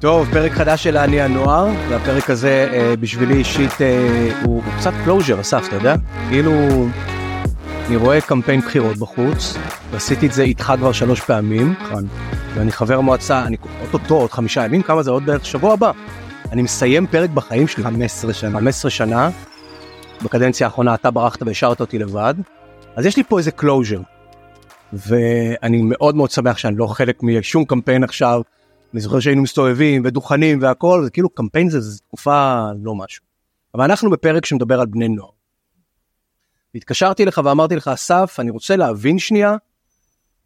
טוב, פרק חדש של אני הנוער, והפרק הזה אה, בשבילי אישית אה, הוא, הוא קצת closure, אסף, אתה יודע? כאילו, אני רואה קמפיין בחירות בחוץ, ועשיתי את זה איתך כבר שלוש פעמים, נכון. ואני חבר מועצה, אני אוטוטו עוד חמישה ימים, כמה זה עוד בערך שבוע הבא. אני מסיים פרק בחיים שלי, 15 שנה. 15 שנה, בקדנציה האחרונה אתה ברחת והשארת אותי לבד, אז יש לי פה איזה closure, ואני מאוד מאוד שמח שאני לא חלק משום קמפיין עכשיו. אני זוכר שהיינו מסתובבים ודוכנים והכל, זה כאילו קמפיין זה, זה תקופה לא משהו. אבל אנחנו בפרק שמדבר על בני נוער. התקשרתי לך ואמרתי לך, אסף, אני רוצה להבין שנייה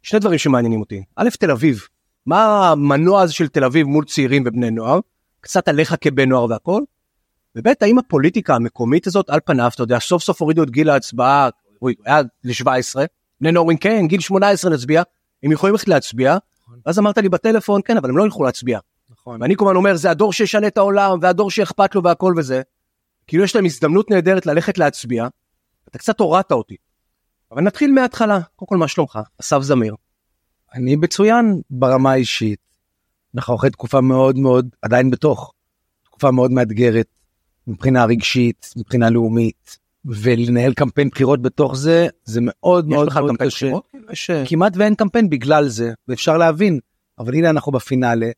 שני דברים שמעניינים אותי. א', תל אביב. מה המנוע הזה של תל אביב מול צעירים ובני נוער? קצת עליך כבן נוער והכל. וב', האם הפוליטיקה המקומית הזאת, על פניו, אתה יודע, סוף סוף הורידו את גיל ההצבעה, הוא היה ל-17, בני נוער אומרים כן, גיל 18 נצביע, הם יכולים ללכת להצביע, ואז אמרת לי בטלפון, כן, אבל הם לא ילכו להצביע. נכון. ואני כמובן אומר, זה הדור שישנה את העולם, והדור שאכפת לו והכל וזה. כאילו יש להם הזדמנות נהדרת ללכת להצביע, אתה קצת הורדת אותי. אבל נתחיל מההתחלה, קודם כל מה שלומך? אסף זמיר. אני מצוין ברמה האישית. אנחנו אחרי תקופה מאוד מאוד, עדיין בתוך, תקופה מאוד מאתגרת, מבחינה רגשית, מבחינה לאומית, ולנהל קמפיין בחירות בתוך זה, זה מאוד מאוד מאוד קשה. בחירות? כאילו, יש, אה, כמעט ואין קמפיין בגלל זה, ואפשר להבין, אבל הנה אנחנו בפינאלה,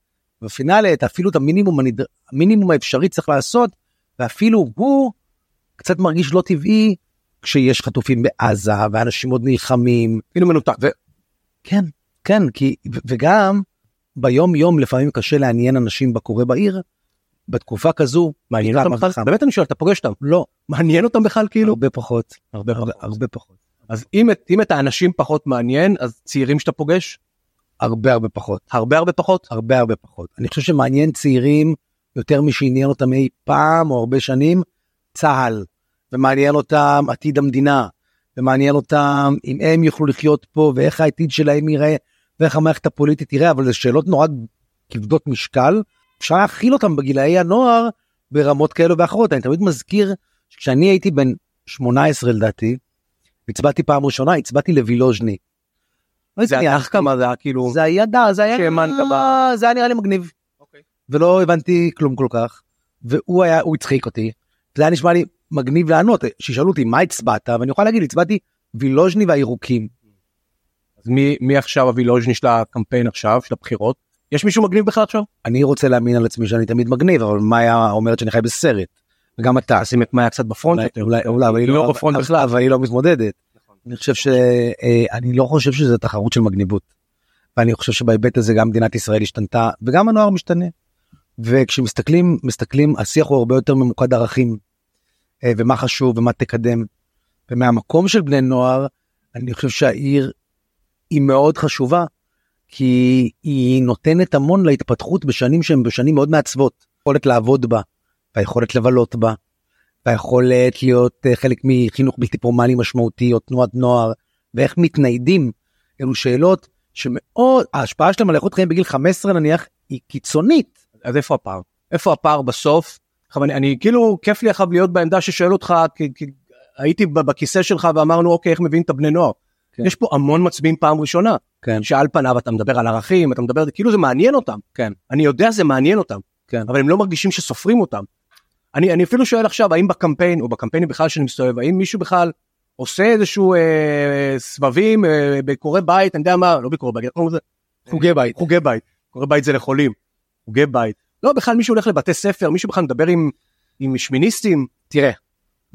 בפינאלה את אפילו את המינימום, הנדר... המינימום האפשרי צריך לעשות, ואפילו הוא קצת מרגיש לא טבעי כשיש חטופים בעזה, ואנשים עוד נלחמים, אפילו מנותק. כן, כן, כי, ו- וגם ביום יום לפעמים קשה לעניין אנשים בקורה בעיר, בתקופה כזו, מעניין אותם בכלל? באמת אני שואל, אתה פוגש אותם? לא, מעניין אותם בכלל כאילו? הרבה פחות, הרבה הרבה, פחות. הרבה פחות, אז אם את, אם את האנשים פחות מעניין, אז צעירים שאתה פוגש, הרבה הרבה פחות, הרבה הרבה פחות. הרבה הרבה פחות. אני חושב שמעניין צעירים יותר משעניין אותם אי פעם או הרבה שנים, צה"ל, ומעניין אותם עתיד המדינה, ומעניין אותם אם הם יוכלו לחיות פה ואיך העתיד שלהם ייראה, ואיך המערכת הפוליטית תראה, אבל זה שאלות נורא כבדות משקל, אפשר להכיל אותם בגילאי הנוער ברמות כאלו ואחרות. אני תמיד מזכיר שכשאני הייתי בן 18 לדעתי, הצבעתי פעם ראשונה, הצבעתי לווילוז'ני. לא זה היה כמה זה היה כאילו, זה היה דה, זה היה, זה היה נראה לי מגניב. אוקיי. ולא הבנתי כלום כל כך, והוא היה, הוא הצחיק אותי, זה היה נשמע לי מגניב לענות, שישאלו אותי מה הצבעת, ואני יכול להגיד, הצבעתי וילוז'ני והירוקים. אז מי, מי עכשיו הווילוז'ני של הקמפיין עכשיו, של הבחירות? יש מישהו מגניב בכלל עכשיו? אני רוצה להאמין על עצמי שאני תמיד מגניב, אבל מאיה אומרת שאני חי בסרט, וגם אתה. שים את מאיה קצת בפרונט יותר. אולי, אולי, אבל היא לא לא בפרונט בכלל. אבל היא לא מתמודדת. אני חושב ש... אה, אני לא חושב שזה תחרות של מגניבות. ואני חושב שבהיבט הזה גם מדינת ישראל השתנתה וגם הנוער משתנה. וכשמסתכלים מסתכלים השיח הוא הרבה יותר ממוקד ערכים אה, ומה חשוב ומה תקדם. ומהמקום של בני נוער אני חושב שהעיר היא מאוד חשובה כי היא נותנת המון להתפתחות בשנים שהן בשנים מאוד מעצבות. יכולת לעבוד בה והיכולת לבלות בה והיכולת להיות אה, חלק מחינוך בלתי פורמלי משמעותי או תנועת נוער ואיך מתניידים אלו שאלות שמאוד ההשפעה שלהם על איכות חיים בגיל 15 נניח היא קיצונית. אז איפה הפער? איפה הפער בסוף? אני, אני כאילו כיף לי עכשיו להיות בעמדה ששואל אותך כי, כי הייתי בכיסא שלך ואמרנו אוקיי איך מביאים את הבני נוער. כן. יש פה המון מצביעים פעם ראשונה כן. שעל פניו אתה מדבר על ערכים אתה מדבר כאילו זה מעניין אותם כן. אני יודע זה מעניין אותם כן. אבל הם לא מרגישים שסופרים אותם. אני, אני אפילו שואל עכשיו האם בקמפיין או בקמפיינים בכלל שאני מסתובב האם מישהו בכלל עושה איזשהו אה, סבבים אה, ביקורי בית אני יודע מה לא ביקורי בית? חוגי בית. חוגי בית קורא בית זה לחולים חוגי בית לא בכלל מישהו הולך לבתי ספר מישהו בכלל מדבר עם עם שמיניסטים תראה.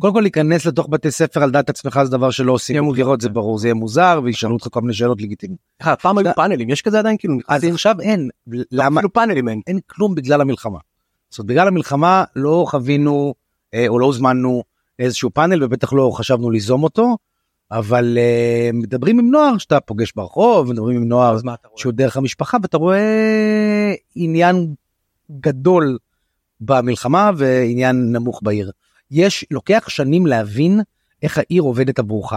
קודם כל להיכנס לתוך בתי ספר על דעת עצמך זה דבר שלא עושים יהיה מוזר. בחירות זה ברור זה יהיה מוזר וישאלו אותך כל מיני שאלות לגיטימיות. אה, פעם היו. פאנלים יש כזה עדיין כאילו אז עכשיו אין למה אפילו פאנלים אין אין כלום בגלל המלחמה. זאת אומרת, בגלל המלחמה לא חווינו אה, או לא הוזמנו איזשהו פאנל ובטח לא חשבנו ליזום אותו אבל אה, מדברים עם נוער שאתה פוגש ברחוב מדברים עם נוער? שהוא דרך המשפחה ואתה רואה עניין גדול במלחמה ועניין נמוך בעיר. יש לוקח שנים להבין איך העיר עובדת עבורך.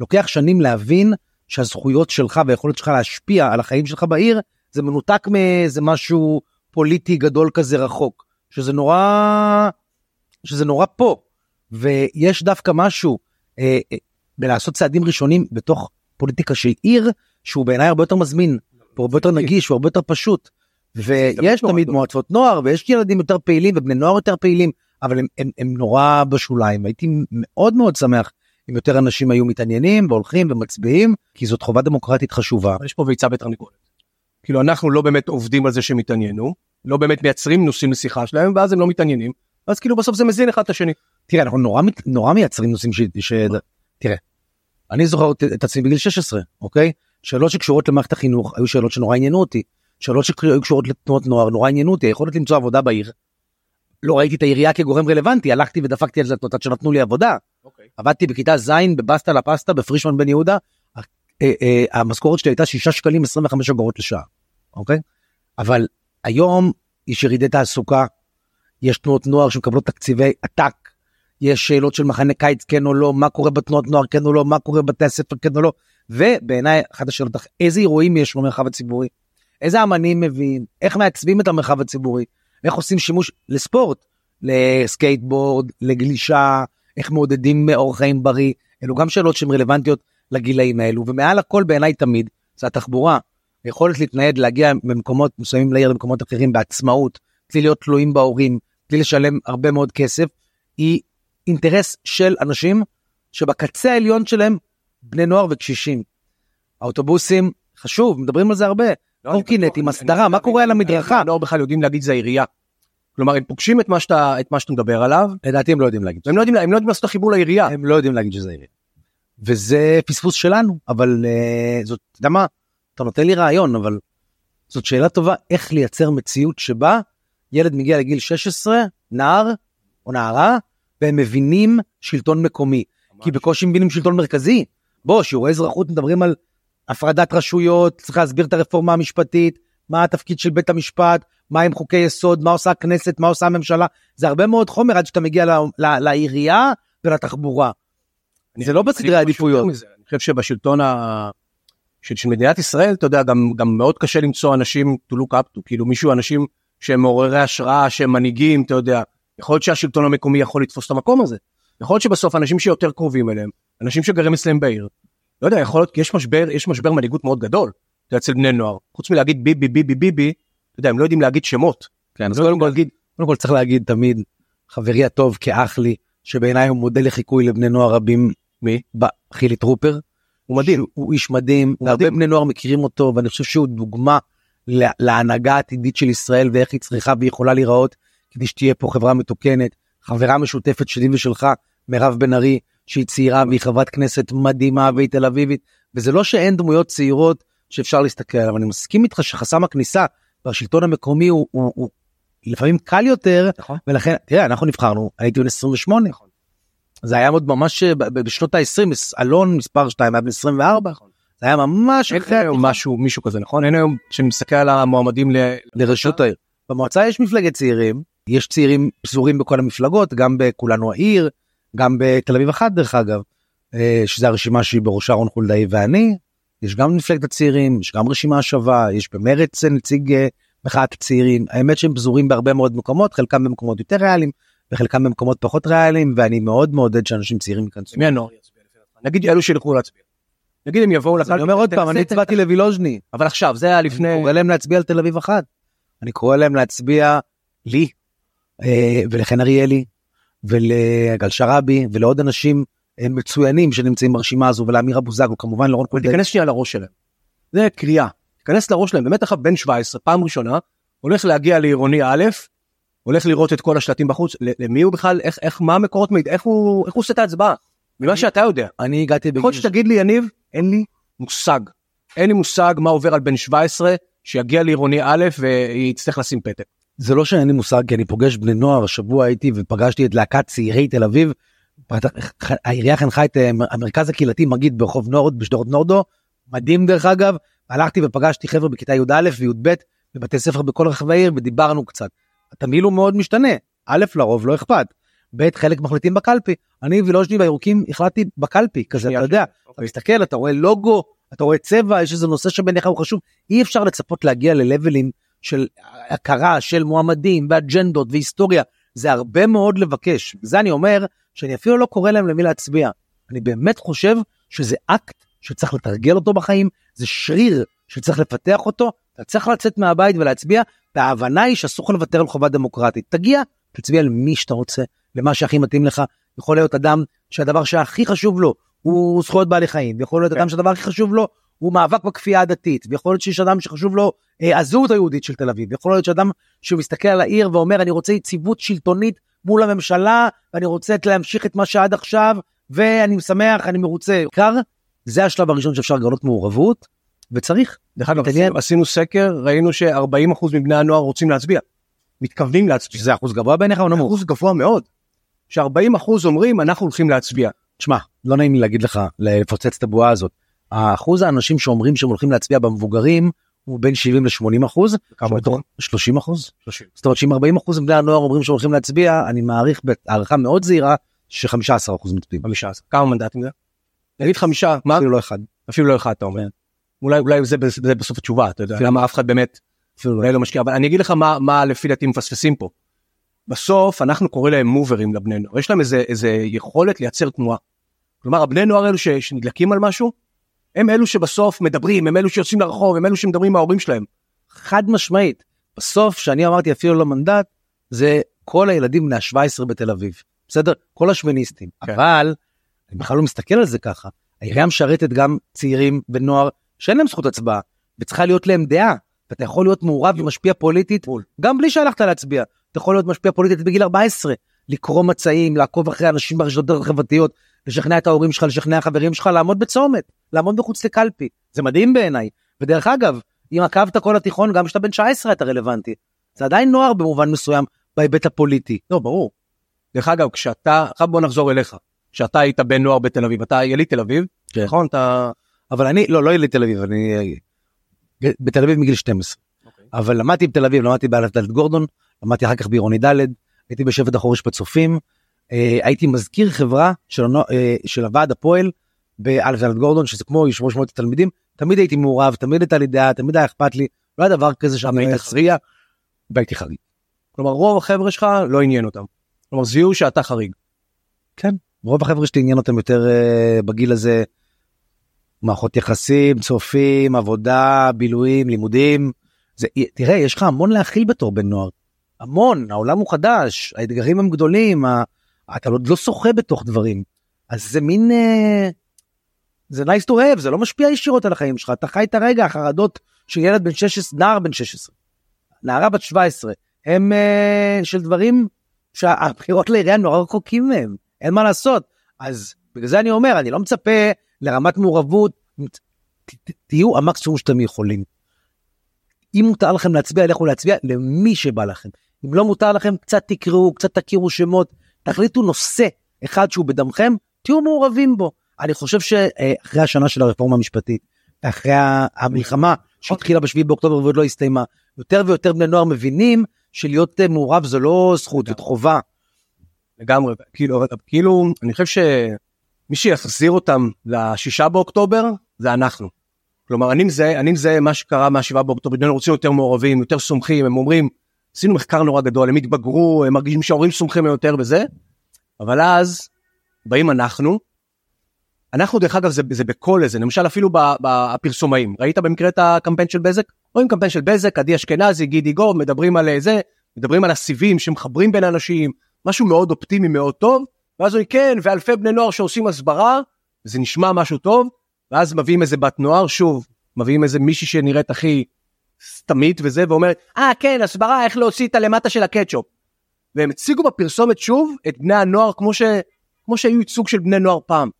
לוקח שנים להבין שהזכויות שלך והיכולת שלך להשפיע על החיים שלך בעיר זה מנותק מאיזה משהו פוליטי גדול כזה רחוק שזה נורא שזה נורא פה. ויש דווקא משהו אה, אה, בלעשות צעדים ראשונים בתוך פוליטיקה של עיר שהוא בעיניי הרבה יותר מזמין הוא הרבה יותר נגיש הוא הרבה יותר פשוט. ויש תמיד מועצות נוער ויש ילדים יותר פעילים ובני נוער יותר פעילים אבל הם, הם, הם נורא בשוליים הייתי מאוד מאוד שמח אם יותר אנשים היו מתעניינים והולכים ומצביעים כי זאת חובה דמוקרטית חשובה. יש פה ביצה בתרנגולת. כאילו אנחנו לא באמת עובדים על זה שהם יתעניינו לא באמת מייצרים נושאים לשיחה שלהם ואז הם לא מתעניינים אז כאילו בסוף זה מזין אחד את השני. תראה אנחנו נורא נורא מייצרים נושאים ש... ש... תראה. אני זוכר את עצמי בגיל 16 אוקיי שאלות שקשורות למערכת החינוך היו שאלות שנורא עניינו אותי שאלות שהיו קשורות לתנועות נוער נורא עניינו אותי היכולת למצוא עבודה בעיר. לא ראיתי את העירייה כגורם רלוונטי הלכתי ודפקתי על זה עד שנתנו לי עבודה. Okay. אוקיי. עבדתי בכיתה ז' בבסטה לפסטה בפרישמן בן יהודה. אה, אה, המשכורת שלי הייתה 6 שקלים 25 אגורות לשעה. אוקיי? אבל היום יש ירידי תעסוקה, יש תנועות נוער שמקבלות תקציבי עתק, יש שאלות של מחנה קיץ כן או לא, מה קורה בתנועות נוער כן או לא, מה קורה בבתי הספר כן או לא, ובעיניי אחת השאלות, איזה אירועים יש במרחב הציבורי, איזה אמנים מביאים, איך מעצבים את המרחב הציבורי, איך עושים שימוש לספורט, לסקייטבורד, לגלישה, איך מעודדים אורח חיים בריא, אלו גם שאלות שהן רלוונטיות לגילאים האלו, ומעל הכל בעיניי תמיד זה התחבורה, היכולת להתנייד, להגיע ממקומות מסוימים לעיר למקומות אחרים בעצמאות, בלי להיות תלויים בהורים, בלי לשלם הרבה מאוד כסף, היא אינטרס של אנשים שבקצה העליון שלהם בני נוער וקשישים. האוטובוסים, חשוב, מדברים על זה הרבה. לא, קורקינטים, הסדרה, מה קורה על המדרכה? הנוער בכלל יודעים להגיד זה העירייה. כלומר הם פוגשים את מה שאתה את מה שאתה מדבר עליו לדעתי הם לא יודעים להגיד הם לא יודעים הם לא יודעים לעשות את החיבור לעירייה הם לא יודעים להגיד שזה עירייה. וזה פספוס שלנו אבל uh, זאת אתה יודע מה אתה נותן לי רעיון אבל זאת שאלה טובה איך לייצר מציאות שבה ילד מגיע לגיל 16 נער או נערה והם מבינים שלטון מקומי ממש. כי בקושי מבינים שלטון מרכזי. בוא שיעורי אזרחות מדברים על הפרדת רשויות צריך להסביר את הרפורמה המשפטית מה התפקיד של בית המשפט מה עם חוקי יסוד מה עושה הכנסת מה עושה הממשלה זה הרבה מאוד חומר עד שאתה מגיע לעירייה ולתחבורה. זה לא בסדרי העדיפויות. אני חושב שבשלטון ה... של, של מדינת ישראל אתה יודע גם גם מאוד קשה למצוא אנשים to look up to כאילו מישהו אנשים שהם מעוררי השראה שהם מנהיגים אתה יודע יכול להיות שהשלטון המקומי יכול לתפוס את המקום הזה יכול להיות שבסוף אנשים שיותר קרובים אליהם אנשים שגרים אצלם בעיר לא יודע יכול להיות יש משבר יש משבר מנהיגות מאוד גדול אצל בני נוער חוץ מלהגיד ביבי ביבי ביבי אתה יודע הם לא יודעים להגיד שמות. כן אז קודם כל להגיד קודם כל צריך להגיד תמיד חברי הטוב כאח לי שבעיניי הוא מודל לחיקוי לבני נוער רבים מי? חילי טרופר הוא מדהים. הוא איש מדהים, והרבה בני נוער מכירים אותו, ואני חושב שהוא דוגמה להנהגה העתידית של ישראל ואיך היא צריכה ויכולה להיראות כדי שתהיה פה חברה מתוקנת. חברה משותפת שלי ושלך, מירב בן ארי, שהיא צעירה והיא חברת כנסת מדהימה והיא תל אביבית, וזה לא שאין דמויות צעירות שאפשר להסתכל עליו, אני מסכים איתך שחסם הכניסה בשלטון המקומי הוא, הוא, הוא לפעמים קל יותר, נכון. ולכן, תראה, אנחנו נבחרנו, הייתי בן 28, נכון. זה היה עוד ממש אה, בשנות ה-20 אלון מספר 2 היה בן 24 זה היה ממש אין היום משהו מישהו כזה נכון? אין היום שאני מסתכל על המועמדים לרשות העיר. במועצה יש מפלגת צעירים יש צעירים פזורים בכל המפלגות גם בכולנו העיר גם בתל אביב אחת דרך אגב אה, שזה הרשימה שהיא בראשה רון חולדאי ואני יש גם מפלגת הצעירים יש גם רשימה שווה יש במרץ נציג אה, מחאת הצעירים האמת שהם פזורים בהרבה מאוד מקומות חלקם במקומות יותר ריאליים וחלקם במקומות פחות ריאליים ואני מאוד מעודד שאנשים צעירים ייכנסו. מי הנוער יצביע נגיד אלו שילכו להצביע. נגיד הם יבואו לקלפי. אני אומר עוד פעם אני הצבעתי לווילוז'ני. אבל עכשיו זה היה לפני. אני קורא להם להצביע על תל אביב אחת. אני קורא להם להצביע לי אה, ולחן אריאלי ולגל שרעבי ולעוד אנשים אה, מצוינים שנמצאים ברשימה הזו ולאמיר אבוזגו כמובן לרון קולדל. תיכנס שנייה לראש שלהם. זה קריאה. תיכנס לראש שלהם באמת עכשיו בן 17 פעם ראשונה הולך להגיע לעירוני א' הולך לראות את כל השלטים בחוץ למי הוא בכלל איך איך מה המקורות מידע איך הוא איך הוא עושה את ההצבעה ממה שאתה יודע אני הגעתי בגיל שתגיד לי יניב אין לי מושג אין לי מושג מה עובר על בן 17 שיגיע לעירוני א' ויצטרך לשים פתק. זה לא שאין לי מושג כי אני פוגש בני נוער השבוע הייתי ופגשתי את להקת צעירי תל אביב. העירייה חנכה את אה, המרכז הקהילתי מגיד ברחוב נורד בשדרות נורדו מדהים דרך אגב הלכתי ופגשתי חבר'ה בכיתה י"א וי"ב בבתי ספר בכל רחבי העיר ודיברנו קצת. התמהיל הוא מאוד משתנה. א', לרוב לא אכפת. ב', חלק מחליטים בקלפי. אני וילוז'ני והירוקים החלטתי בקלפי, כזה, אתה יודע, אתה אוקיי. מסתכל, אתה רואה לוגו, אתה רואה צבע, יש איזה נושא שבעיניך הוא חשוב. אי אפשר לצפות להגיע ללבלים של הכרה של מועמדים ואג'נדות והיסטוריה. זה הרבה מאוד לבקש. זה אני אומר שאני אפילו לא קורא להם למי להצביע. אני באמת חושב שזה אקט שצריך לתרגל אותו בחיים, זה שריר שצריך לפתח אותו, אתה צריך לצאת מהבית ולהצביע, וההבנה היא שאסור לך לוותר על חובה דמוקרטית. תגיע, תצביע על מי שאתה רוצה, למה שהכי מתאים לך. יכול להיות אדם שהדבר שהכי חשוב לו הוא זכויות בעלי חיים, ויכול להיות כן. אדם שהדבר הכי חשוב לו הוא מאבק בכפייה הדתית, ויכול להיות שיש אדם שחשוב לו אה, הזהות היהודית של תל אביב, ויכול להיות שאדם שמסתכל על העיר ואומר אני רוצה יציבות שלטונית מול הממשלה, ואני רוצה להמשיך את מה שעד עכשיו, ואני שמח, אני מרוצה. עיקר, זה השלב הראשון שאפשר לגלות מעורבות, וצריך. דרך אגב, עשינו סקר, ראינו ש-40% מבני הנוער רוצים להצביע. מתכוונים להצביע. שזה אחוז גבוה בעיניך או נמוך? אחוז גבוה מאוד. ש-40% אומרים אנחנו הולכים להצביע. תשמע, לא נעים לי להגיד לך, לפוצץ את הבועה הזאת. האחוז האנשים שאומרים שהם הולכים להצביע במבוגרים הוא בין 70 ל-80 אחוז. כמה מתוך- 30 אחוז? 30. זאת אומרת שאם 40 אחוז מבני הנוער אומרים שהם הולכים להצביע, אני מעריך בהערכה מאוד זהירה ש-15 אחוז מצביעים. 15. כמה מנדטים זה? נגיד חמישה, מה? אפילו לא אחד. אפילו לא אחד אתה אומר. אולי אולי זה זה בסוף התשובה, אתה יודע, למה אף אחד באמת אפילו לא. אולי לא משקיע, אבל אני אגיד לך מה מה לפי דעתי מפספסים פה. בסוף אנחנו קוראים להם מוברים לבני נוער, יש להם איזה איזה יכולת לייצר תנועה. כלומר הבני נוער האלו ש- שנדלקים על משהו, הם אלו שבסוף מדברים, הם אלו שיוצאים לרחוב, הם אלו שמדברים עם ההורים שלהם. חד משמעית. בסוף, שאני אמרתי אפילו לא מנדט, זה כל הילדים בני ה-17 בתל אביב. בסדר? כל השמיניסטים. כן. אבל, אני בכלל לא מסתכל על זה ככה. העירייה משרתת גם צעירים ונוער שאין להם זכות הצבעה, וצריכה להיות להם דעה. ואתה יכול להיות מעורב ומשפיע פוליטית, בול. גם בלי שהלכת להצביע. אתה יכול להיות משפיע פוליטית בגיל 14, לקרוא מצעים, לעקוב אחרי אנשים ברשתות החברתיות, לשכנע את ההורים שלך, לשכנע חברים שלך, לעמוד בצומת, לעמוד מחוץ לקלפי. זה מדהים בעיניי. ודרך אגב, אם עקבת כל התיכון, גם כשאתה בן 19 אתה רלוונטי. זה עדיין נוער במובן מסוים בהיבט הפוליטי. לא ברור. דרך אגב כשאתה, עכשיו בוא נחזור אליך. כשאתה היית בן נוער בתל אביב, אתה יליד תל אביב, כן. נכון? אתה... אבל אני, לא, לא יליד תל אביב, אני בתל אביב מגיל 12. אבל למדתי בתל אביב, למדתי באלף דלת גורדון, למדתי אחר כך בעירוני ד', הייתי בשבט החורש בצופים, הייתי מזכיר חברה של, אה, של הוועד הפועל דלת גורדון, שזה כמו יושב ראש מועצת תלמידים, תמיד הייתי מעורב, תמיד הייתה לי דעה, תמיד היה אכפת לי, לא היה דבר כזה שאני היית הייתי חריג, והייתי חריג. כלומר רוב החבר'ה שלך לא עניין אותם. כלומר זיהו שאתה חריג. כן, רוב החבר'ה שלי עניין אותם יותר אה, בגיל הזה, מערכות יחסים, צופים, עבודה, בילויים, לימודים. זה, תראה, יש לך המון להכיל בתור בן נוער. המון, העולם הוא חדש, האתגרים הם גדולים, ה... אתה עוד לא שוחה בתוך דברים. אז זה מין... אה, זה nice to have, זה לא משפיע ישירות על החיים שלך, אתה חי את הרגע, החרדות של ילד בן 16, נער בן 16, נערה בת 17, הם אה, של דברים שהבחירות לעירייה נורא רחוקים מהם, אין מה לעשות. אז בגלל זה אני אומר, אני לא מצפה לרמת מעורבות, ת, ת, תהיו המקסימום שאתם יכולים. אם מותר לכם להצביע, לכו להצביע למי שבא לכם. אם לא מותר לכם, קצת תקראו, קצת תכירו שמות, תחליטו נושא אחד שהוא בדמכם, תהיו מעורבים בו. אני חושב שאחרי השנה של הרפורמה המשפטית, אחרי המלחמה שהתחילה ב-7 באוקטובר ועוד לא הסתיימה, יותר ויותר בני נוער מבינים שלהיות אה, מעורב זה לא זכות, זאת חובה. לגמרי כאילו כאילו אני חושב שמי שיחזיר אותם לשישה באוקטובר זה אנחנו. כלומר אני מזהה מה שקרה מהשבעה באוקטובר נוער רוצים יותר מעורבים יותר סומכים הם אומרים עשינו מחקר נורא גדול הם התבגרו הם מרגישים שההורים סומכים יותר וזה. אבל אז באים אנחנו. אנחנו דרך אגב זה, זה בכל איזה למשל אפילו בפרסומאים ראית במקרה את הקמפיין של בזק רואים קמפיין של בזק עדי אשכנזי גידי גוב מדברים על זה מדברים על הסיבים שמחברים בין אנשים משהו מאוד אופטימי מאוד טוב ואז הוא כן ואלפי בני נוער שעושים הסברה זה נשמע משהו טוב ואז מביאים איזה בת נוער שוב מביאים איזה מישהי שנראית הכי סתמית וזה ואומרת אה כן הסברה איך להוציא את הלמטה של הקטשופ. והם הציגו בפרסומת שוב את בני הנוער כמו ש... כמו שהיו ייצוג של בני נוער פעם.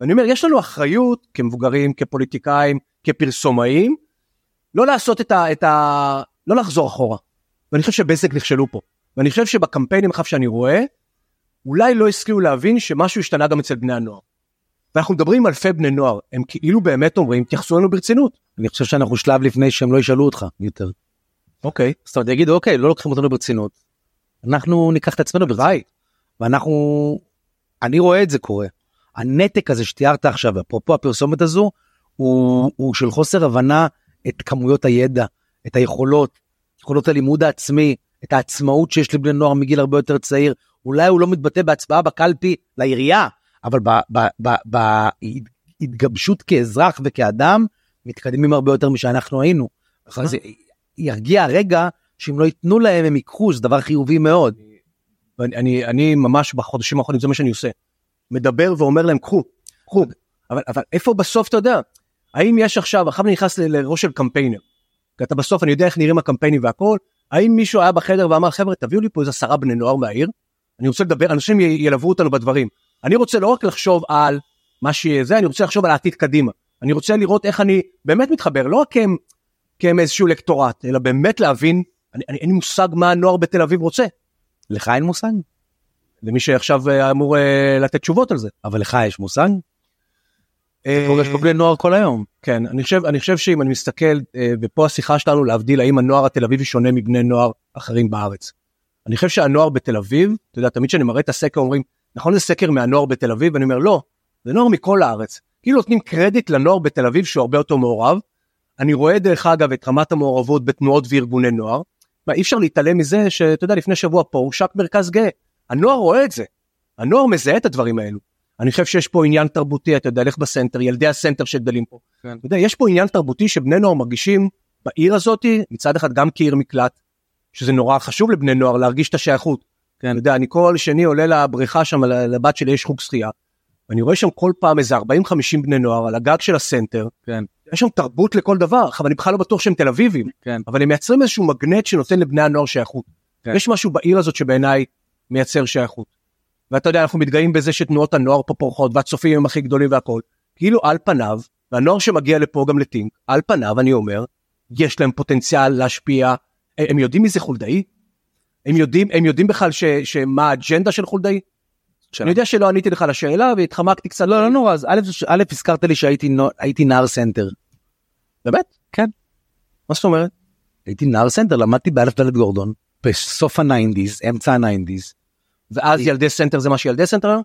ואני אומר יש לנו אחריות כמבוגרים כפוליטיקאים כפרסומאים לא לעשות את ה... את ה... לא לחזור אחורה. ואני חושב שבזק נכשלו פה. ואני חושב שבקמפיינים עכשיו שאני רואה אולי לא השכילו להבין שמשהו השתנה גם אצל בני הנוער. ואנחנו מדברים אלפי בני נוער הם כאילו באמת אומרים תייחסו לנו ברצינות. אני חושב שאנחנו שלב לפני שהם לא ישאלו אותך יותר. אוקיי. זאת אומרת יגידו אוקיי לא לוקחים אותנו ברצינות. אנחנו ניקח את עצמנו ברצינות. ואנחנו אני רואה את זה קורה. הנתק הזה שתיארת עכשיו אפרופו הפרסומת הזו הוא, הוא של חוסר הבנה את כמויות הידע את היכולות יכולות הלימוד העצמי את העצמאות שיש לבני נוער מגיל הרבה יותר צעיר אולי הוא לא מתבטא בהצבעה בקלפי לעירייה אבל בהתגבשות כאזרח וכאדם מתקדמים הרבה יותר משאנחנו היינו. אז ירגיע הרגע שאם לא ייתנו להם הם ייקחו, זה דבר חיובי מאוד. ואני אני, אני ממש בחודשים האחרונים זה מה שאני עושה. מדבר ואומר להם קחו, קחו. אבל, אבל איפה בסוף אתה יודע? האם יש עכשיו, עכשיו אני נכנס לראש של קמפיינר. כי אתה בסוף אני יודע איך נראים הקמפיינים והכל. האם מישהו היה בחדר ואמר חבר'ה תביאו לי פה איזה עשרה בני נוער מהעיר. אני רוצה לדבר, אנשים ילוו אותנו בדברים. אני רוצה לא רק לחשוב על מה שזה, אני רוצה לחשוב על העתיד קדימה. אני רוצה לראות איך אני באמת מתחבר, לא רק כהם, כהם איזשהו לקטורט, אלא באמת להבין, אני, אני, אין לי מושג מה הנוער בתל אביב רוצה. לך אין מושג? למי שעכשיו אה, אמור אה, לתת תשובות על זה. אבל לך יש מושג? אה, פוגש פה בני נוער כל היום. כן, אני חושב, אני חושב שאם אני מסתכל, אה, ופה השיחה שלנו להבדיל האם הנוער התל אביבי שונה מבני נוער אחרים בארץ. אני חושב שהנוער בתל אביב, אתה יודע, תמיד כשאני מראה את הסקר אומרים, נכון זה סקר מהנוער בתל אביב? ואני אומר, לא, זה נוער מכל הארץ. כאילו נותנים קרדיט לנוער בתל אביב שהוא הרבה יותר מעורב. אני רואה דרך אגב את רמת המעורבות בתנועות וארגוני נוער. מה, אי אפשר להתעלם מזה שאתה יודע, לפני שבוע פה הושק מרכז גאה. הנוער רואה את זה. הנוער מזהה את הדברים האלו. אני חושב שיש פה עניין תרבותי, אתה יודע, לך בסנטר, ילדי הסנטר שגדלים פה. כן. אתה יודע, יש פה עניין תרבותי שבני נוער מרגישים בעיר הזאתי, מצד אחד גם כעיר מקלט, שזה נורא חשוב לבני נוער להרגיש את השייכות. כן. אתה יודע, אני כל שני עולה לבריכה שם, לבת שלי יש חוג שחייה, ואני רואה שם כל פעם איזה 40-50 בני נוער על הגג של הסנטר, כן. יש שם תרבות לכל דבר, אבל אני בכלל לא בטוח שהם תל אביבים, כן. אבל הם מייצרים איזשהו מגנט שנותן לבני הנוער שייכות. כן. יש משהו בעיר הזאת שבעיניי מייצר שייכות. ואתה יודע, אנחנו מתגאים בזה שתנועות הנוער פה פורחות והצופים הם הכי גדולים והכל. כאילו על פניו, והנוער שמגיע לפה גם לטינק, על פניו אני אומר, יש להם פוטנציאל להשפיע. הם יודעים מי זה חולדאי? הם יודעים, הם יודעים בכלל ש, שמה האג'נדה של חולדאי? אני יודע שלא עניתי לך לשאלה והתחמקתי קצת. לא, לא נורא, אז א', הזכרת לי שהייתי נער סנטר. באמת? כן. מה זאת אומרת? הייתי נער סנטר, למדתי באלף דלת גורדון, בסוף הניינטיז, אמצע הניינטיז. ואז ילדי סנטר זה מה שילדי סנטר?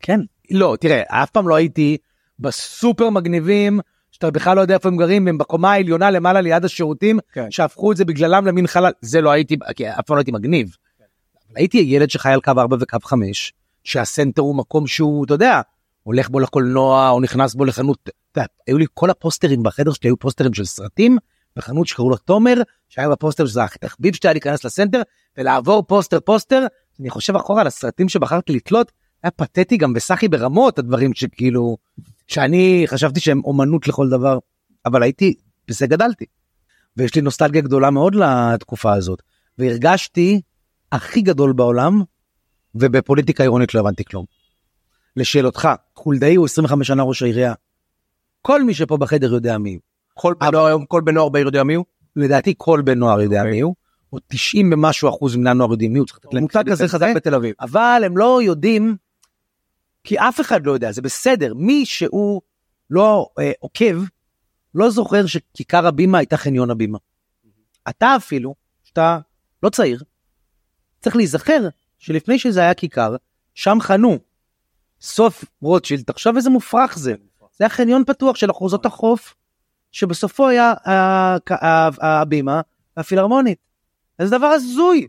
כן. לא, תראה, אף פעם לא הייתי בסופר מגניבים, שאתה בכלל לא יודע איפה הם גרים, הם בקומה העליונה למעלה ליד השירותים, כן. שהפכו את זה בגללם למין חלל, זה לא הייתי, כי אף פעם לא הייתי מגניב. אבל הייתי ילד שחי על קו 4 וקו 5, שהסנטר הוא מקום שהוא, אתה יודע, הולך בו לקולנוע, או נכנס בו לחנות, אתה יודע, היו לי כל הפוסטרים בחדר שלי, היו פוסטרים של סרטים, בחנות שקראו לו תומר, שהיה בפוסטר שזה התחביב שלי היה להיכנס לסנטר, ולעבור פוסטר פוסטר, אני חושב אחורה על הסרטים שבחרתי לתלות, היה פתטי גם וסחי ברמות הדברים שכאילו, שאני חשבתי שהם אומנות לכל דבר, אבל הייתי, בזה גדלתי. ויש לי נוסטלגיה גדולה מאוד לתקופה הזאת, והרגשתי הכי גדול בעולם, ובפוליטיקה עירונית לא הבנתי כלום. לשאלותך, חולדאי הוא 25 שנה ראש העירייה. כל מי שפה בחדר יודע מי הוא. כל בן נוער היום, כל בן נוער בעיר יודע מי הוא? לדעתי כל בן נוער יודע אוקיי. מי הוא, או 90 ומשהו אחוז מבני הנוער יודעים מי הוא, צריך לתת להם מותג כזה חזק בתל אביב. אבל הם לא יודעים, כי אף אחד לא יודע, זה בסדר, מי שהוא לא אה, עוקב, לא זוכר שכיכר הבימה הייתה חניון הבימה. אתה אפילו, שאתה לא צעיר, צריך להיזכר שלפני שזה היה כיכר, שם חנו. סוף רוטשילד, תחשוב איזה מופרך זה. זה היה חניון פתוח של אחוזות החוף, שבסופו היה ה- ה- ה- הבימה והפילהרמונית. זה דבר הזוי,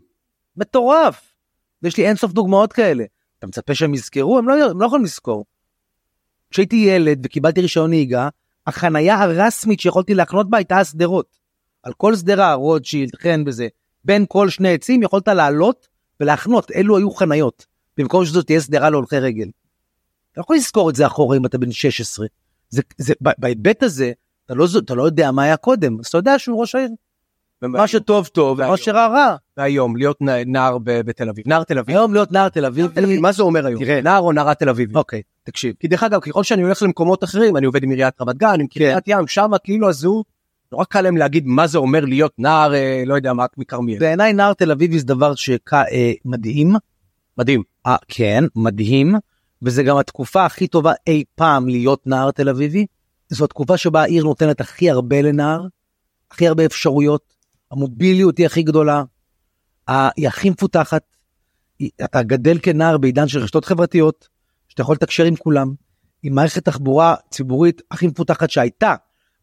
מטורף. ויש לי אינסוף דוגמאות כאלה. אתה מצפה שהם יזכרו? הם לא, הם לא יכולים לזכור. כשהייתי ילד וקיבלתי רישיון נהיגה, החנייה הרסמית שיכולתי להחנות בה הייתה השדרות. על כל שדרה, רוטשילד, חן וזה, בין כל שני עצים יכולת לעלות ולהחנות, אלו היו חניות. במקום שזאת תהיה שדרה להולכי רגל. אתה יכול לזכור את זה אחורה אם אתה בן 16. זה, זה, בהיבט הזה, אתה לא, אתה לא יודע מה היה קודם, אז אתה יודע שהוא ראש העיר. מה שטוב טוב, והיום. שרע רע. והיום להיות נער בתל אביב, נער תל אביב. היום להיות נער תל אביב, מה זה אומר היום? תראה. נער או נערה תל אביב? אוקיי, תקשיב. כי דרך אגב, ככל שאני הולך למקומות אחרים, אני עובד עם עיריית רמת גן, עם קריית ים, שם כאילו הזהות, נורא קל להם להגיד מה זה אומר להיות נער, אה, לא יודע מה, מכרמיאל. בעיניי נער תל אביבי זה דבר שמדהים. מדהים. אה, כן, מדהים, וזה גם התקופה הכי טובה אי פעם להיות נער תל אביבי. זו התקופה שבה העיר נותנת הכי הרבה לנער, הכי הרבה אפשרויות, המוביליות היא הכי גדולה, היא הכי מפותחת. אתה גדל כנער בעידן של רשתות חברתיות, שאתה יכול לתקשר עם כולם, עם מערכת תחבורה ציבורית הכי מפותחת שהייתה,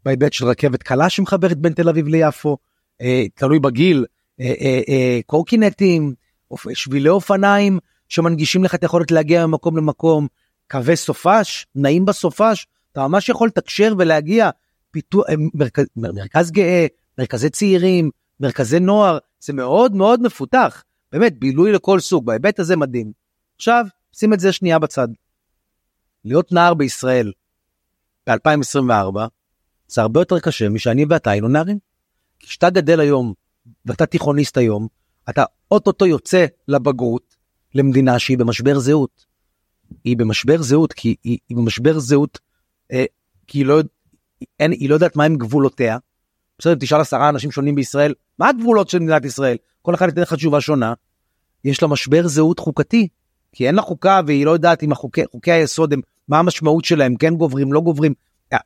בהיבט של רכבת קלה שמחברת בין תל אביב ליפו, אה, תלוי בגיל, אה, אה, אה, קורקינטים, שבילי אופניים שמנגישים לך את היכולת להגיע ממקום למקום, קווי סופש, נעים בסופש, אתה ממש יכול לתקשר ולהגיע, פיתוח, אה, מרכז, מרכז גאה, מרכזי צעירים, מרכזי נוער, זה מאוד מאוד מפותח. באמת, בילוי לכל סוג, בהיבט הזה מדהים. עכשיו, שים את זה שנייה בצד. להיות נער בישראל ב-2024, זה הרבה יותר קשה משאני ואתה היינו נערים. כשאתה גדל היום, ואתה תיכוניסט היום, אתה אוטוטו יוצא לבגרות, למדינה שהיא במשבר זהות. היא במשבר זהות, כי היא, היא במשבר זהות, אה, כי היא לא, אין, היא לא יודעת מהם גבולותיה. בסדר, תשאל עשרה אנשים שונים בישראל, מה הגבולות של מדינת ישראל? כל אחד ייתן לך תשובה שונה. יש לה משבר זהות חוקתי, כי אין לה חוקה והיא לא יודעת אם החוקי, חוקי היסוד הם, מה המשמעות שלהם, כן גוברים, לא גוברים,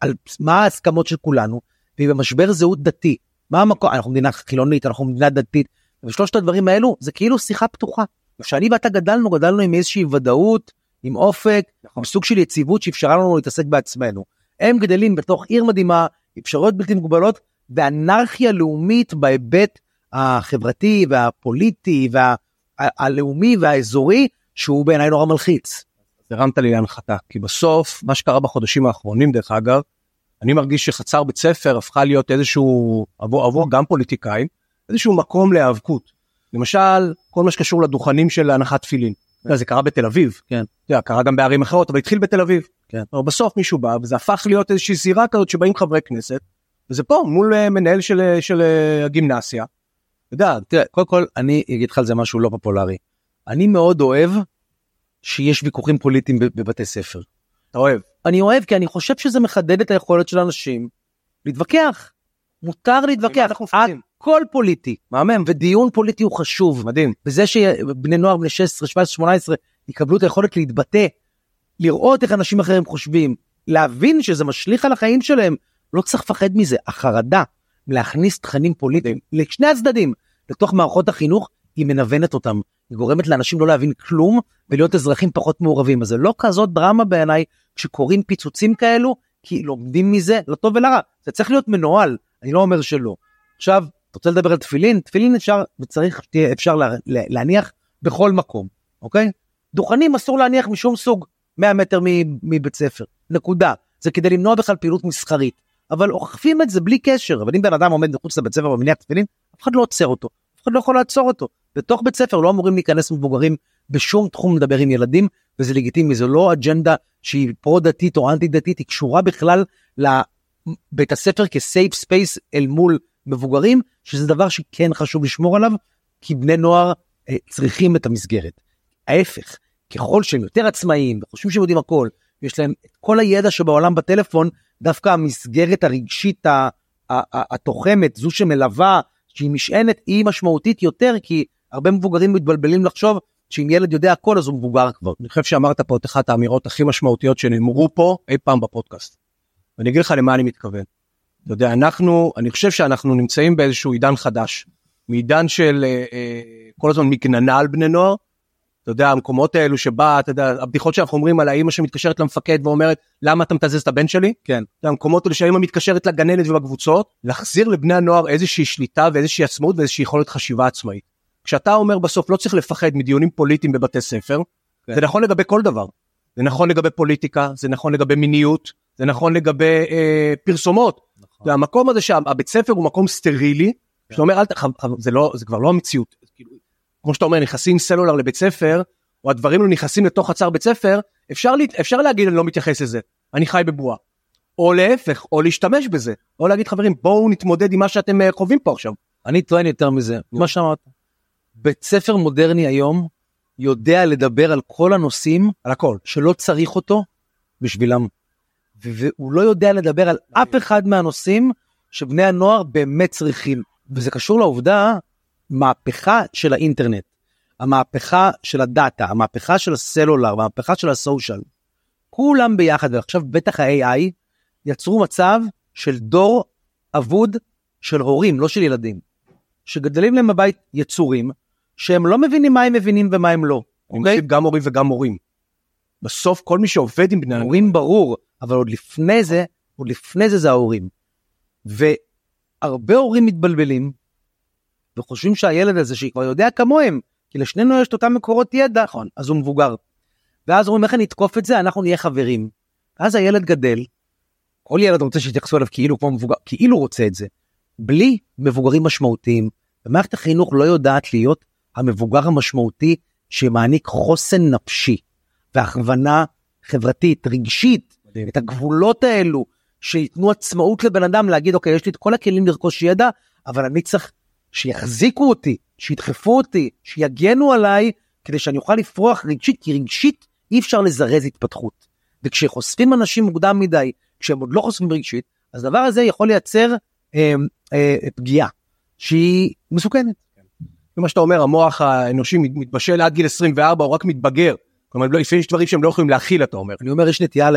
על מה ההסכמות של כולנו, והיא במשבר זהות דתי. מה המקום, אנחנו מדינה חילונית, אנחנו מדינה דתית, ושלושת הדברים האלו זה כאילו שיחה פתוחה. כשאני ואתה גדלנו, גדלנו עם איזושהי ודאות, עם אופק, נכון. עם סוג של יציבות שאפשרה לנו להתעסק בעצמנו. הם גדלים בתוך עיר מדהימה, אפשרויות בלתי מוגבלות, ואנרכיה לאומית בהיבט החברתי והפוליטי והלאומי והאזורי, שהוא בעיניי נורא מלחיץ. הרמת לי להנחתה, כי בסוף, מה שקרה בחודשים האחרונים, דרך אגב, אני מרגיש שחצר בית ספר הפכה להיות איזשהו, עבור, עבור גם פוליטיקאים, איזשהו מקום להיאבקות. למשל, כל מה שקשור לדוכנים של הנחת תפילין. כן. זה קרה בתל אביב, כן. זה קרה גם בערים אחרות, אבל התחיל בתל אביב. כן. אבל בסוף מישהו בא, וזה הפך להיות איזושהי זירה כזאת שבאים חברי כנסת, וזה פה מול uh, מנהל של, uh, של uh, הגימנסיה. אתה יודע, תראה, קודם כל אני אגיד לך על זה משהו לא פופולרי. אני מאוד אוהב שיש ויכוחים פוליטיים בבתי ספר. אתה אוהב? אני אוהב כי אני חושב שזה מחדד את היכולת של אנשים להתווכח. מותר להתווכח. הכל פוליטי. מהמם. ודיון פוליטי הוא חשוב. מדהים. וזה שבני נוער בני 16, 17, 18 יקבלו את היכולת להתבטא, לראות איך אנשים אחרים חושבים, להבין שזה משליך על החיים שלהם, לא צריך לפחד מזה. החרדה להכניס תכנים פוליטיים לשני הצדדים לתוך מערכות החינוך, היא מנוונת אותם. היא גורמת לאנשים לא להבין כלום ולהיות אזרחים פחות מעורבים. אז זה לא כזאת דרמה בעיניי כשקורים פיצוצים כאלו, כי לומדים מזה לטוב ולרע. זה צריך להיות מנוהל, אני לא אומר שלא. עכשיו, אתה רוצה לדבר על תפילין? תפילין אפשר וצריך שתהיה אפשר לה, להניח בכל מקום, אוקיי? דוכנים אסור להניח משום סוג 100 מטר מבית ספר, נקודה. זה כדי למנוע בכלל פעילות מסחרית. אבל אוכפים את זה בלי קשר, אבל אם בן אדם עומד מחוץ לבית ספר ומניח תפילין, אף אחד לא עוצר אותו, אף אחד לא יכול לעצור אותו. בתוך בית ספר לא אמורים להיכנס מבוגרים בשום תחום לדבר עם ילדים, וזה לגיטימי, זו לא אג'נדה שהיא פרו דתית או אנטי דתית, היא קשורה בכלל לבית הספר כ safe space אל מול מבוגרים, שזה דבר שכן חשוב לשמור עליו, כי בני נוער אה, צריכים את המסגרת. ההפך, ככל שהם יותר עצמאיים וחושבים שהם יודעים הכל, יש להם את כל הידע שבעולם בטלפון, דווקא המסגרת הרגשית התוחמת, זו שמלווה, שהיא משענת, היא משמעותית יותר, כי הרבה מבוגרים מתבלבלים לחשוב שאם ילד יודע הכל אז הוא מבוגר כבר. אני חושב שאמרת פה את אחת האמירות הכי משמעותיות שנאמרו פה אי פעם בפודקאסט. ואני אגיד לך למה אני מתכוון. אתה יודע, אנחנו, אני חושב שאנחנו נמצאים באיזשהו עידן חדש. מעידן של אה, אה, כל הזמן מגננה על בני נוער. אתה יודע, המקומות האלו שבה, אתה יודע, הבדיחות שאנחנו אומרים על האימא שמתקשרת למפקד ואומרת, למה אתה מתזז את הבן שלי? כן. אתה יודע, המקומות האלו שהאימא מתקשרת לגננת ובקבוצות, להחזיר לבני הנוער איזושהי שליטה ואיזושהי עצמאות ואיזושהי יכולת חשיבה עצמאית. כשאתה אומר בסוף לא צריך לפחד מדיונים פוליטיים בבתי ספר, כן. זה נכון לגבי כל דבר. זה נכון לגבי פוליטיקה, זה נכון לגבי מיניות, זה נכון לגבי אה, פרסומות. נכון. והמקום הזה שהבית ספר הוא מקום סטרילי, כן. שאתה אומר, אל ת... זה, לא, זה כבר לא המציאות. כמו שאתה אומר, נכנסים סלולר לבית ספר, או הדברים לא נכנסים לתוך חצר בית ספר, אפשר, אפשר להגיד אני לא מתייחס לזה, אני חי בבועה. או להפך, או להשתמש בזה, או להגיד חברים בואו נתמודד עם מה שאתם אה, חווים פה עכשיו. אני טוען יותר מזה, מה שאמרת. בית ספר מודרני היום יודע לדבר על כל הנושאים, על הכל, שלא צריך אותו בשבילם. והוא לא יודע לדבר על אף אחד מהנושאים שבני הנוער באמת צריכים. וזה קשור לעובדה, מהפכה של האינטרנט, המהפכה של הדאטה, המהפכה של הסלולר, המהפכה של הסושיאל, כולם ביחד, ועכשיו בטח ה-AI, יצרו מצב של דור אבוד של הורים, לא של ילדים, שגדלים להם בבית יצורים, שהם לא מבינים מה הם מבינים ומה הם לא. אוקיי? גם הורים וגם מורים. בסוף כל מי שעובד עם בני הורים ברור, אבל עוד לפני זה, עוד לפני זה זה ההורים. והרבה הורים מתבלבלים, וחושבים שהילד הזה שכבר יודע כמוהם, כי לשנינו יש את אותם מקורות ידע, נכון, אז הוא מבוגר. ואז אומרים איך אני אתקוף את זה, אנחנו נהיה חברים. אז הילד גדל, כל ילד רוצה שיתייחסו אליו כאילו כמו מבוגר, כאילו רוצה את זה, בלי מבוגרים משמעותיים, ומערכת החינוך לא יודעת להיות המבוגר המשמעותי שמעניק חוסן נפשי והכוונה חברתית, רגשית, מדהים. את הגבולות האלו, שייתנו עצמאות לבן אדם להגיד, אוקיי, יש לי את כל הכלים לרכוש ידע, אבל אני צריך שיחזיקו אותי, שידחפו אותי, שיגנו עליי, כדי שאני אוכל לפרוח רגשית, כי רגשית אי אפשר לזרז התפתחות. וכשחושפים אנשים מוקדם מדי, כשהם עוד לא חושפים רגשית, אז הדבר הזה יכול לייצר אה, אה, פגיעה שהיא מסוכנת. ומה שאתה אומר המוח האנושי מת- מתבשל עד גיל 24 הוא רק מתבגר. כלומר לא- לפעמים יש דברים שהם לא יכולים להכיל אתה אומר. אני אומר, יש נטייה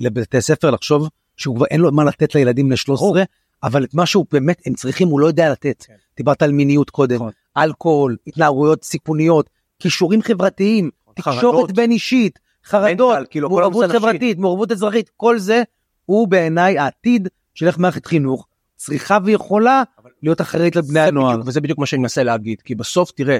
לבתי ספר לחשוב שהוא כבר אין לו מה לתת לילדים בני 13, אבל את מה שהוא באמת הם צריכים הוא לא יודע לתת. כן. דיברת על מיניות קודם, נכון. אלכוהול, התנהגויות סיכוניות, כישורים חברתיים, תקשורת חרדות. בין אישית, חרדות, כאילו, מעורבות. חברתית, מעורבות אזרחית, כל זה הוא בעיניי העתיד של איך מערכת חינוך צריכה ויכולה אבל- להיות אחראית על בני זה הנוער. בדיוק- וזה בדיוק מה שאני מנסה להגיד כי בסוף תראה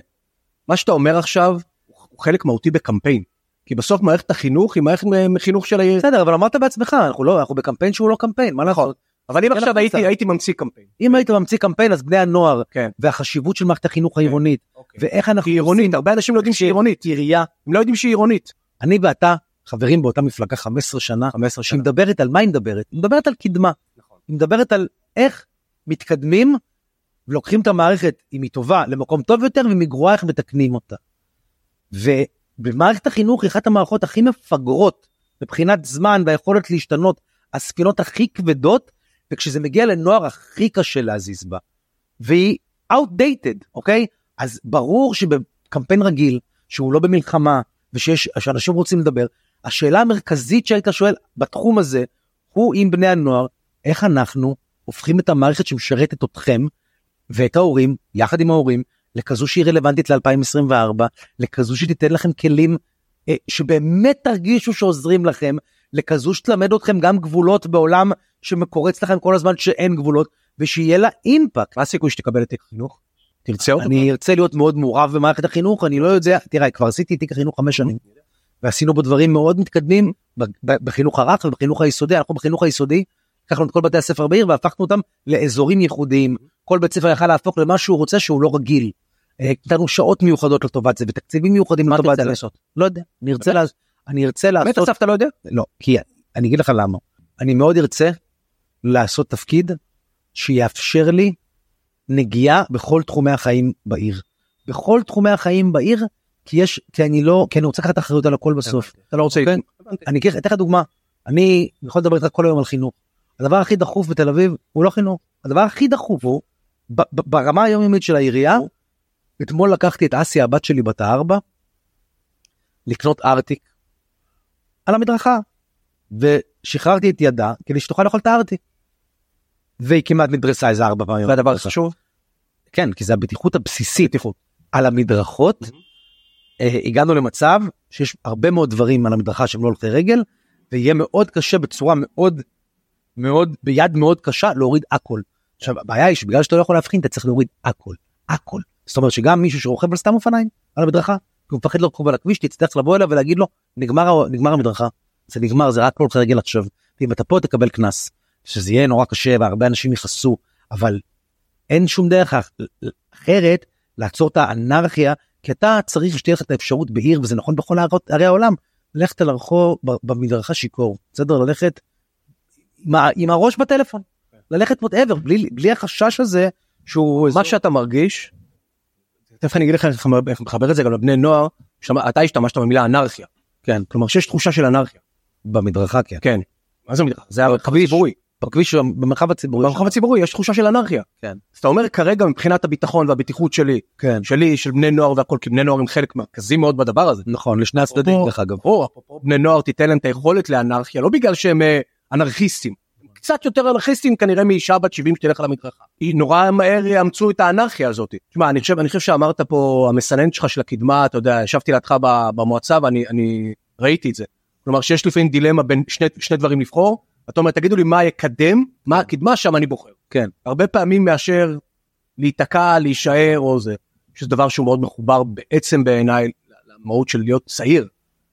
מה שאתה אומר עכשיו הוא חלק מהותי בקמפיין. כי בסוף מערכת החינוך היא מערכת חינוך של העיר. בסדר, אבל אמרת בעצמך, אנחנו לא, אנחנו בקמפיין שהוא לא קמפיין, מה לעשות? אבל אם כן, עכשיו. הייתי הייתי ממציא קמפיין. אם היית ממציא קמפיין אז בני הנוער כן. והחשיבות של מערכת החינוך העירונית ואיך אנחנו היא עירונית הרבה אנשים לא יודעים שהיא עירונית עירייה הם לא יודעים שהיא עירונית. אני ואתה חברים באותה מפלגה 15 שנה 15 שהיא מדברת על מה היא מדברת היא מדברת על קדמה נכון. היא מדברת על איך מתקדמים ולוקחים את המערכת אם היא טובה למקום טוב יותר ואם היא גרועה איך מתקנים אותה. ובמערכת החינוך היא אחת המערכות הכי מפגרות מבחינת זמן והיכולת להשתנות הספינות הכי כבדות וכשזה מגיע לנוער הכי קשה להזיז בה. והיא outdated אוקיי אז ברור שבקמפיין רגיל שהוא לא במלחמה ושיש שאנשים רוצים לדבר השאלה המרכזית שהיית שואל בתחום הזה הוא עם בני הנוער איך אנחנו הופכים את המערכת שמשרתת אתכם ואת ההורים יחד עם ההורים לכזו שהיא רלוונטית ל-2024 לכזו שתיתן לכם כלים אה, שבאמת תרגישו שעוזרים לכם לכזו שתלמד אתכם גם גבולות בעולם שמקורץ לכם כל הזמן שאין גבולות ושיהיה לה אימפקט. מה הסיכוי שתקבל את תיק החינוך? תרצה אותו? אני ארצה להיות מאוד מעורב במערכת החינוך אני לא יודע תראה כבר עשיתי תיק החינוך חמש שנים ועשינו בו דברים מאוד מתקדמים בחינוך הרך ובחינוך היסודי אנחנו בחינוך היסודי לקחנו את כל בתי הספר בעיר והפכנו אותם לאזורים ייחודיים כל בית ספר יכל להפוך למה שהוא רוצה שהוא לא רגיל. אה, נתנו שעות מיוחדות לטובת זה ותקציבים מיוחדים מה לטובת תרצה זה. לעשות? לא יודע ארצה באמת? לעשות אני ארצה באמת לעשות אסף אתה לא יודע? לא כי אני אגיד לך למה. אני מאוד ארצה לעשות תפקיד שיאפשר לי נגיעה בכל תחומי החיים בעיר. בכל תחומי החיים בעיר כי יש כי אני לא כי אני רוצה לקחת אחריות על הכל בסוף. אתה לא רוצה... כן. אני אתן לך דוגמה. אני יכול לדבר איתך כל היום על חינוך. הדבר הכי דחוף בתל אביב הוא לא חינוך. הדבר הכי דחוף הוא ברמה היומיומית של העירייה אתמול לקחתי את אסיה הבת שלי בת הארבע לקנות ארטיק על המדרכה ושחררתי את ידה כדי שתוכל לאכול את הארטיק. והיא כמעט נדרסה איזה ארבע פעמים. זה הדבר הכי חשוב. כן כי זה הבטיחות הבסיסית על המדרכות. אה, הגענו למצב שיש הרבה מאוד דברים על המדרכה שהם לא הולכי רגל ויהיה מאוד קשה בצורה מאוד מאוד ביד מאוד קשה להוריד הכל. עכשיו הבעיה היא שבגלל שאתה לא יכול להבחין אתה צריך להוריד הכל הכל. זאת אומרת שגם מישהו שרוכב על סתם אופניים על המדרכה הוא מפחד לרכוב על הכביש תצטרך לבוא אליו ולהגיד לו נגמר נגמר המדרכה. זה נגמר זה רק הולכי רגל עכשיו ואם אתה פה תקבל קנס. שזה יהיה נורא קשה והרבה אנשים יכעסו אבל אין שום דרך אח- אחרת לעצור את האנרכיה כי אתה צריך שתהיה לך את האפשרות בעיר וזה נכון בכל ערי- העולם. ללכת על הרחוב במדרכה שיכור. בסדר? ללכת עם, עם הראש בטלפון. ללכת whatever בלי בלי החשש הזה שהוא מה שאתה מרגיש, תכף אני אגיד לך איך אני מחבר את זה גם לבני נוער, שמע- אתה השתמשת במילה אנרכיה. כן כלומר שיש תחושה של אנרכיה. במדרכה כן כן. מה זה מדרכה? זה המרחב בכביש. הציבורי. בכביש במרחב הציבורי במרחב הציבורי יש תחושה של אנרכיה. כן. אז אתה אומר כרגע מבחינת הביטחון והבטיחות שלי, כן שלי, של בני נוער והכל, כי בני נוער הם חלק מרכזי מאוד בדבר הזה. נכון לשני הצדדים דרך אגב בני נוער תיתן להם את היכולת לאנרכיה, לא בגלל שהם אה, אנרכיסטים. קצת יותר אנרכיסטים כנראה מאישה בת 70 שתלך על המדרכה. היא נורא מהר יאמצו את האנרכיה הזאת. תשמע, אני חושב, אני חושב שאמרת פה המסננת שלך של הקדמה, אתה יודע, ישבתי לידך במועצה ואני אני ראיתי את זה. כלומר שיש לפעמים דילמה בין שני, שני דברים לבחור, אתה אומר תגידו לי מה יקדם, מה הקדמה, שם אני בוחר. כן. הרבה פעמים מאשר להיתקע, להישאר או זה, שזה דבר שהוא מאוד מחובר בעצם בעיניי למהות של להיות צעיר,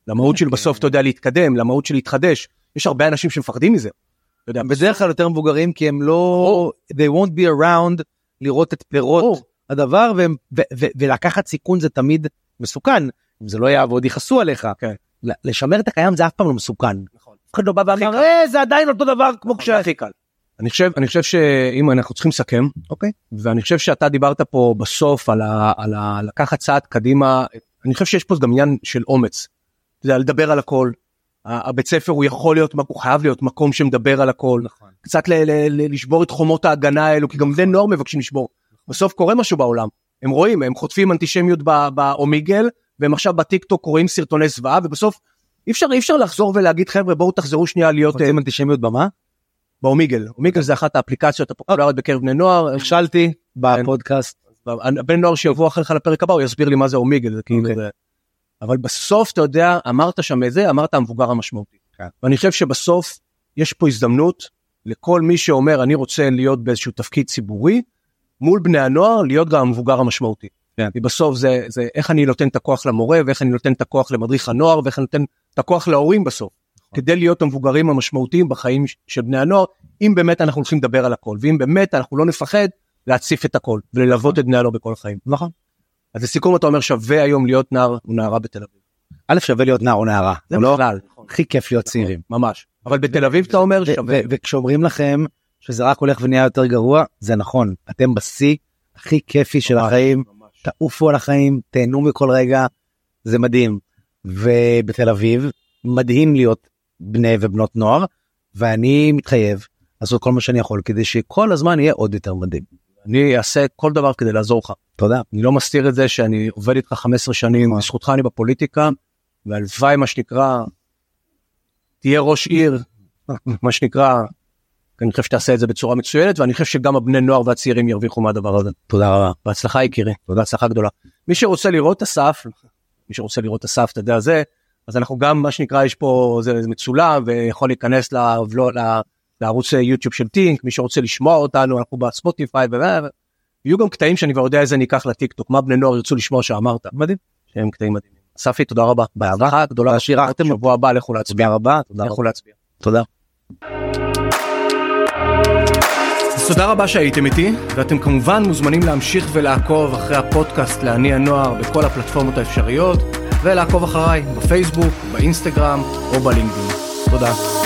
למהות של כן. בסוף אתה יודע להתקדם, למהות של להתחדש. יש הרבה אנשים שמפחדים מזה. בדרך כלל יותר מבוגרים כי הם לא they won't be around לראות את פירות. הדבר ו- ו- ו- ולקחת סיכון זה תמיד מסוכן אם זה לא יעבוד יכעסו עליך כן. לשמר את הקיים זה אף פעם לא מסוכן. נכון. אף אחד לא בא ואמר. "אה, זה עדיין אותו דבר כמו כש... הכי קל. אני חושב אני חושב שאם אנחנו צריכים לסכם אוקיי. ואני חושב שאתה דיברת פה בסוף על, ה, על ה, לקחת צעד קדימה אני חושב שיש פה גם עניין של אומץ. זה לדבר על הכל. הבית ספר הוא יכול להיות הוא חייב להיות מקום שמדבר על הכל נכון. קצת ל, ל, ל, לשבור את חומות ההגנה האלו כי גם בני נוער מבקשים לשבור. בסוף קורה משהו בעולם הם רואים הם חוטפים אנטישמיות באומיגל והם עכשיו בטיק טוק רואים סרטוני זוועה ובסוף אי אפשר אי אפשר לחזור ולהגיד חבר'ה בואו תחזרו שנייה להיות אה, רוצים אנטישמיות במה? באומיגל אומיגל זה אחת האפליקציות הפופולריות בקרב בני נוער נכשלתי בפודקאסט. בן נוער שיבוא אחריך לפרק הבא הוא יסביר לי מה זה אומיגל אבל בסוף אתה יודע אמרת שם את זה אמרת המבוגר המשמעותי. כן. ואני חושב שבסוף יש פה הזדמנות לכל מי שאומר אני רוצה להיות באיזשהו תפקיד ציבורי מול בני הנוער להיות גם המבוגר המשמעותי. כן. כי בסוף זה זה איך אני נותן את הכוח למורה ואיך אני נותן את הכוח למדריך הנוער ואיך אני נותן את הכוח להורים בסוף. נכון. כדי להיות המבוגרים המשמעותיים בחיים של בני הנוער אם באמת אנחנו הולכים לדבר על הכל ואם באמת אנחנו לא נפחד להציף את הכל וללוות את בני הנוער בכל החיים. נכון. אז לסיכום אתה אומר שווה היום להיות נער או נערה בתל אביב. א' שווה להיות נער או נערה. זה לא בכלל. נכון. הכי כיף להיות צעירים. ממש. אבל בתל אביב אתה אומר שווה. וכשאומרים לכם שזה רק הולך ונהיה יותר גרוע זה נכון אתם בשיא הכי כיפי של ממש, החיים ממש. תעופו על החיים תהנו מכל רגע זה מדהים ובתל אביב מדהים להיות בני ובנות נוער ואני מתחייב לעשות כל מה שאני יכול כדי שכל הזמן יהיה עוד יותר מדהים. אני אעשה כל דבר כדי לעזור לך. תודה. אני לא מסתיר את זה שאני עובד איתך 15 שנים נכון. בזכותך אני בפוליטיקה והלוואי מה שנקרא תהיה ראש עיר מה שנקרא. אני חושב שתעשה את זה בצורה מצוינת ואני חושב שגם הבני נוער והצעירים ירוויחו מהדבר הזה. תודה רבה. בהצלחה יקירי, תודה הצלחה גדולה. מי שרוצה לראות את אסף, מי שרוצה לראות את אסף, אתה יודע זה, אז אנחנו גם מה שנקרא יש פה זה, זה מצולם ויכול להיכנס לבלו, ל- לערוץ יוטיוב של טינק, מי שרוצה לשמוע אותנו אנחנו בספוטיפיי ו... ויהיו גם קטעים שאני כבר יודע איזה ניקח לטיק טוק, מה בני נוער ירצו לשמוע שאמרת. מדהים. שהם קטעים מדהימים. אספי תודה רבה. בהצלחה גדולה. שירתם. שבוע הבא לכו להצביע. תודה רבה. לכו להצביע. תודה. אז תודה רבה שהייתם איתי, ואתם כמובן מוזמנים להמשיך ולעקוב אחרי הפודקאסט לעני הנוער בכל הפלטפורמות האפשריות, ולעקוב אחריי בפייסבוק, באינסטגרם או בלינקדאין. תודה.